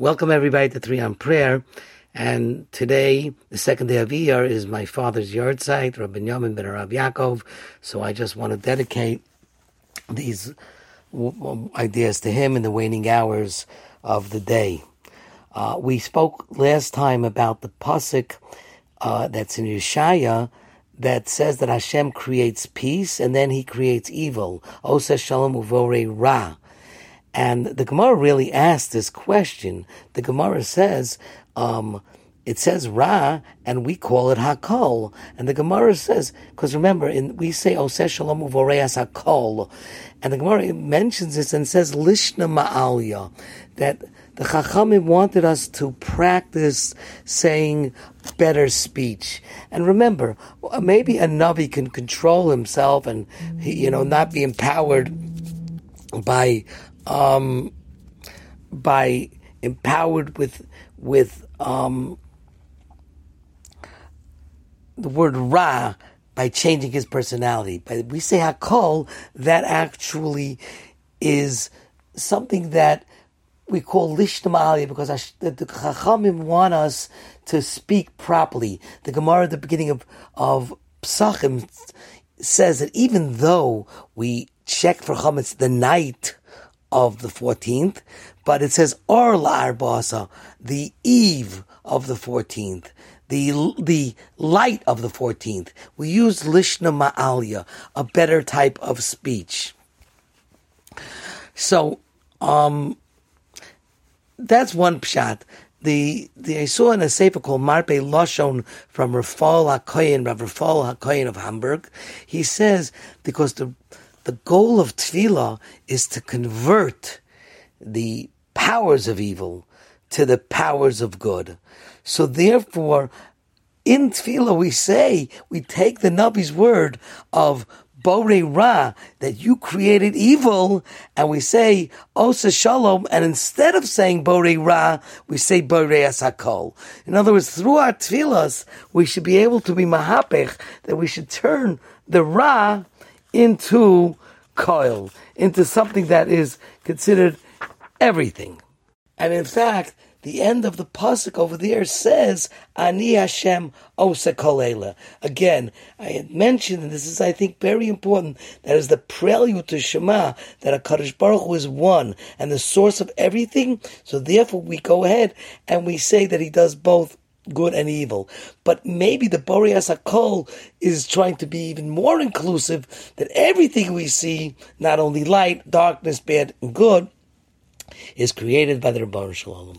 Welcome everybody to Three on Prayer. And today, the second day of Iyar, is my father's yahrzeit, Rabbi Yamin ben Rav Yaakov. So I just want to dedicate these ideas to him in the waning hours of the day. Uh, we spoke last time about the pasuk uh, that's in Yeshaya that says that Hashem creates peace and then He creates evil. Osa shalom uvore ra. And the Gemara really asked this question. The Gemara says, um, it says Ra, and we call it Hakol. And the Gemara says, because remember, in, we say Oseh Shalom Uvoreas Hakol. And the Gemara mentions this and says Lishna Ma'alya, that the Chachamim wanted us to practice saying better speech. And remember, maybe a Navi can control himself and, you know, not be empowered by um, by empowered with with um, the word ra by changing his personality. But we say hakol, that actually is something that we call lishtamali because the, the chachamim want us to speak properly. The Gemara at the beginning of of Psachim says that even though we check for chametz the night of the 14th, but it says Or Arbasa, the eve of the 14th, the, the light of the 14th. We use Lishna Ma'alia, a better type of speech. So, um, that's one pshat. The the I saw in a sefer called Marpe Loshon from Rafal HaKoyen, Rav Rafal HaKoyen of Hamburg. He says because the the goal of tefillah is to convert the powers of evil to the powers of good. So therefore, in tefillah we say, we take the Nabi's word of Bore Ra, that you created evil, and we say Osa Shalom, and instead of saying Bore Ra, we say Bore Asakol. In other words, through our tefillahs, we should be able to be mahapech, that we should turn the Ra into coil, into something that is considered everything. And in fact, the end of the pasuk over there says Ani Hashem Osa Again, I had mentioned, and this is, I think, very important. That is the prelude to Shema that a Hakadosh Baruch Hu is one and the source of everything. So therefore, we go ahead and we say that He does both good and evil. But maybe the Boreas Hakol is trying to be even more inclusive that everything we see, not only light, darkness, bad, and good, is created by the Rabban Shalom.